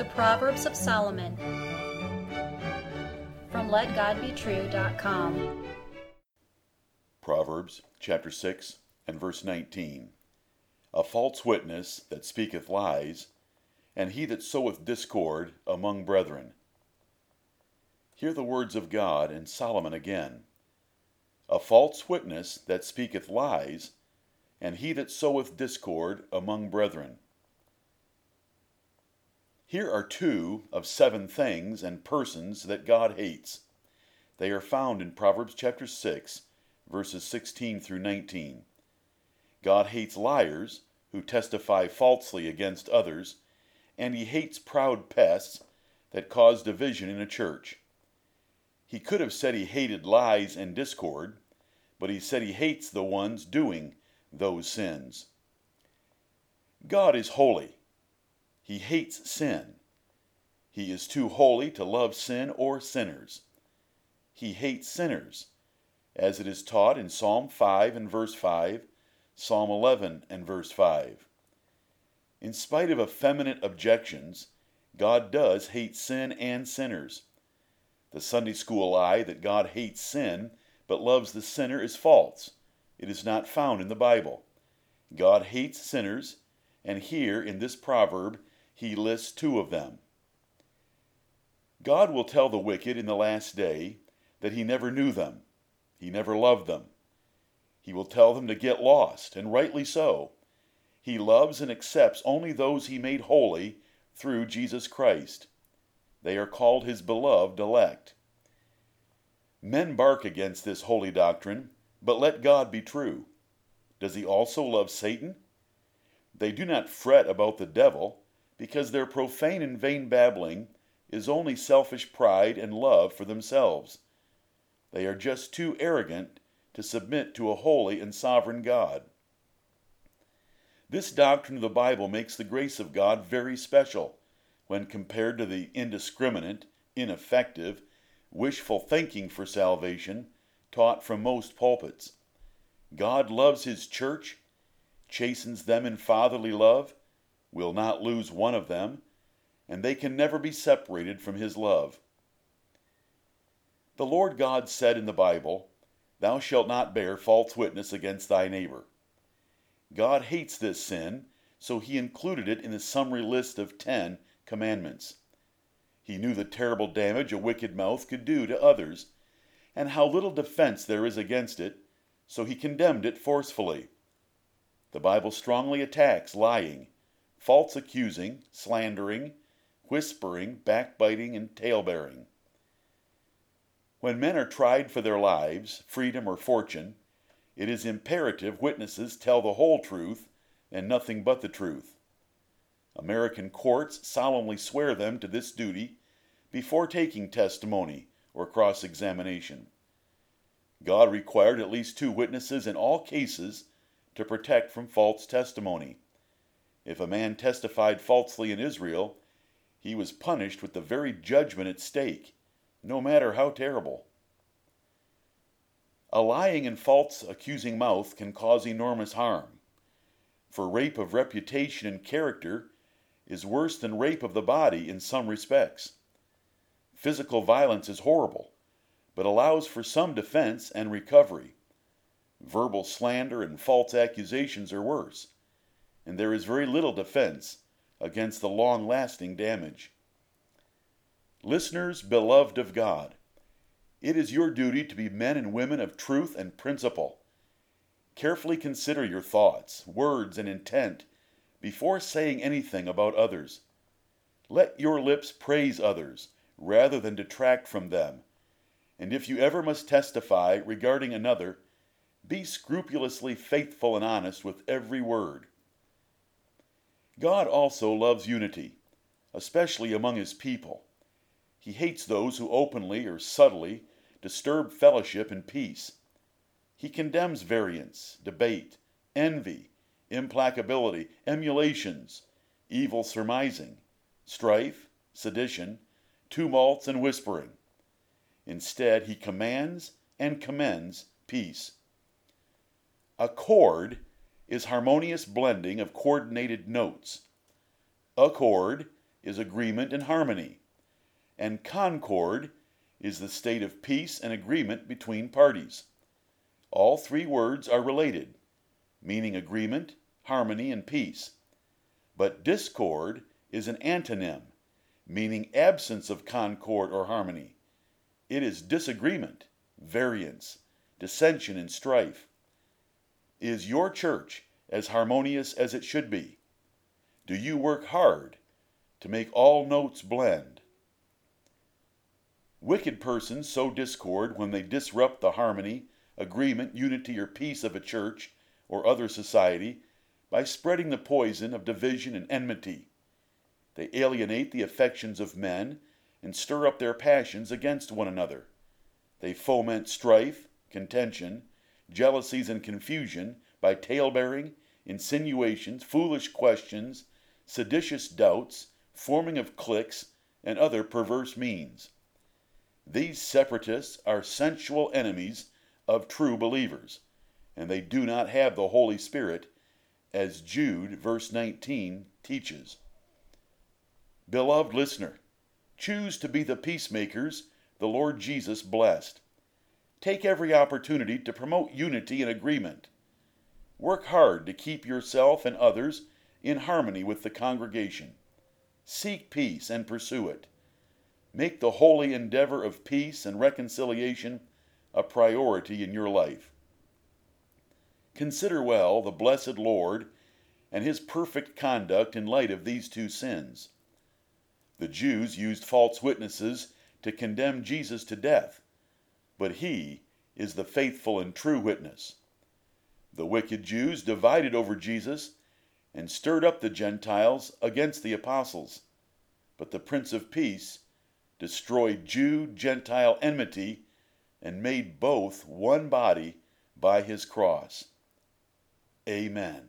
The Proverbs of Solomon from LetGodBetrue.com. Proverbs chapter 6 and verse 19. A false witness that speaketh lies, and he that soweth discord among brethren. Hear the words of God and Solomon again. A false witness that speaketh lies, and he that soweth discord among brethren. Here are two of seven things and persons that God hates. They are found in Proverbs chapter 6, verses 16 through 19. God hates liars who testify falsely against others, and he hates proud pests that cause division in a church. He could have said he hated lies and discord, but he said he hates the ones doing those sins. God is holy he hates sin. He is too holy to love sin or sinners. He hates sinners, as it is taught in Psalm 5 and verse 5, Psalm 11 and verse 5. In spite of effeminate objections, God does hate sin and sinners. The Sunday school lie that God hates sin but loves the sinner is false. It is not found in the Bible. God hates sinners, and here in this proverb he lists two of them. God will tell the wicked in the last day that he never knew them, he never loved them. He will tell them to get lost, and rightly so. He loves and accepts only those he made holy through Jesus Christ. They are called his beloved elect. Men bark against this holy doctrine, but let God be true. Does he also love Satan? They do not fret about the devil, because their profane and vain babbling is only selfish pride and love for themselves. They are just too arrogant to submit to a holy and sovereign God. This doctrine of the Bible makes the grace of God very special when compared to the indiscriminate, ineffective, wishful thinking for salvation taught from most pulpits. God loves His church, chastens them in fatherly love, will not lose one of them, and they can never be separated from his love. The Lord God said in the Bible, Thou shalt not bear false witness against thy neighbor. God hates this sin, so he included it in the summary list of ten commandments. He knew the terrible damage a wicked mouth could do to others, and how little defense there is against it, so he condemned it forcefully. The Bible strongly attacks lying false accusing, slandering, whispering, backbiting, and talebearing. When men are tried for their lives, freedom, or fortune, it is imperative witnesses tell the whole truth and nothing but the truth. American courts solemnly swear them to this duty before taking testimony or cross examination. God required at least two witnesses in all cases to protect from false testimony. If a man testified falsely in Israel, he was punished with the very judgment at stake, no matter how terrible. A lying and false accusing mouth can cause enormous harm, for rape of reputation and character is worse than rape of the body in some respects. Physical violence is horrible, but allows for some defense and recovery. Verbal slander and false accusations are worse and there is very little defense against the long lasting damage. Listeners, beloved of God, it is your duty to be men and women of truth and principle. Carefully consider your thoughts, words, and intent before saying anything about others. Let your lips praise others rather than detract from them. And if you ever must testify regarding another, be scrupulously faithful and honest with every word. God also loves unity, especially among his people. He hates those who openly or subtly disturb fellowship and peace. He condemns variance, debate, envy, implacability, emulations, evil surmising, strife, sedition, tumults, and whispering. Instead, he commands and commends peace. A chord is harmonious blending of coordinated notes. Accord is agreement and harmony, and concord is the state of peace and agreement between parties. All three words are related, meaning agreement, harmony, and peace. But discord is an antonym, meaning absence of concord or harmony. It is disagreement, variance, dissension, and strife. Is your church as harmonious as it should be? Do you work hard to make all notes blend? Wicked persons sow discord when they disrupt the harmony, agreement, unity, or peace of a church or other society by spreading the poison of division and enmity. They alienate the affections of men and stir up their passions against one another. They foment strife, contention, jealousies, and confusion by talebearing, insinuations, foolish questions, seditious doubts, forming of cliques, and other perverse means. These separatists are sensual enemies of true believers, and they do not have the Holy Spirit, as Jude, verse 19, teaches. Beloved listener, choose to be the peacemakers the Lord Jesus blessed. Take every opportunity to promote unity and agreement. Work hard to keep yourself and others in harmony with the congregation. Seek peace and pursue it. Make the holy endeavor of peace and reconciliation a priority in your life. Consider well the blessed Lord and his perfect conduct in light of these two sins. The Jews used false witnesses to condemn Jesus to death, but he is the faithful and true witness. The wicked Jews divided over Jesus and stirred up the Gentiles against the apostles, but the Prince of Peace destroyed Jew Gentile enmity, and made both one body by his cross. Amen.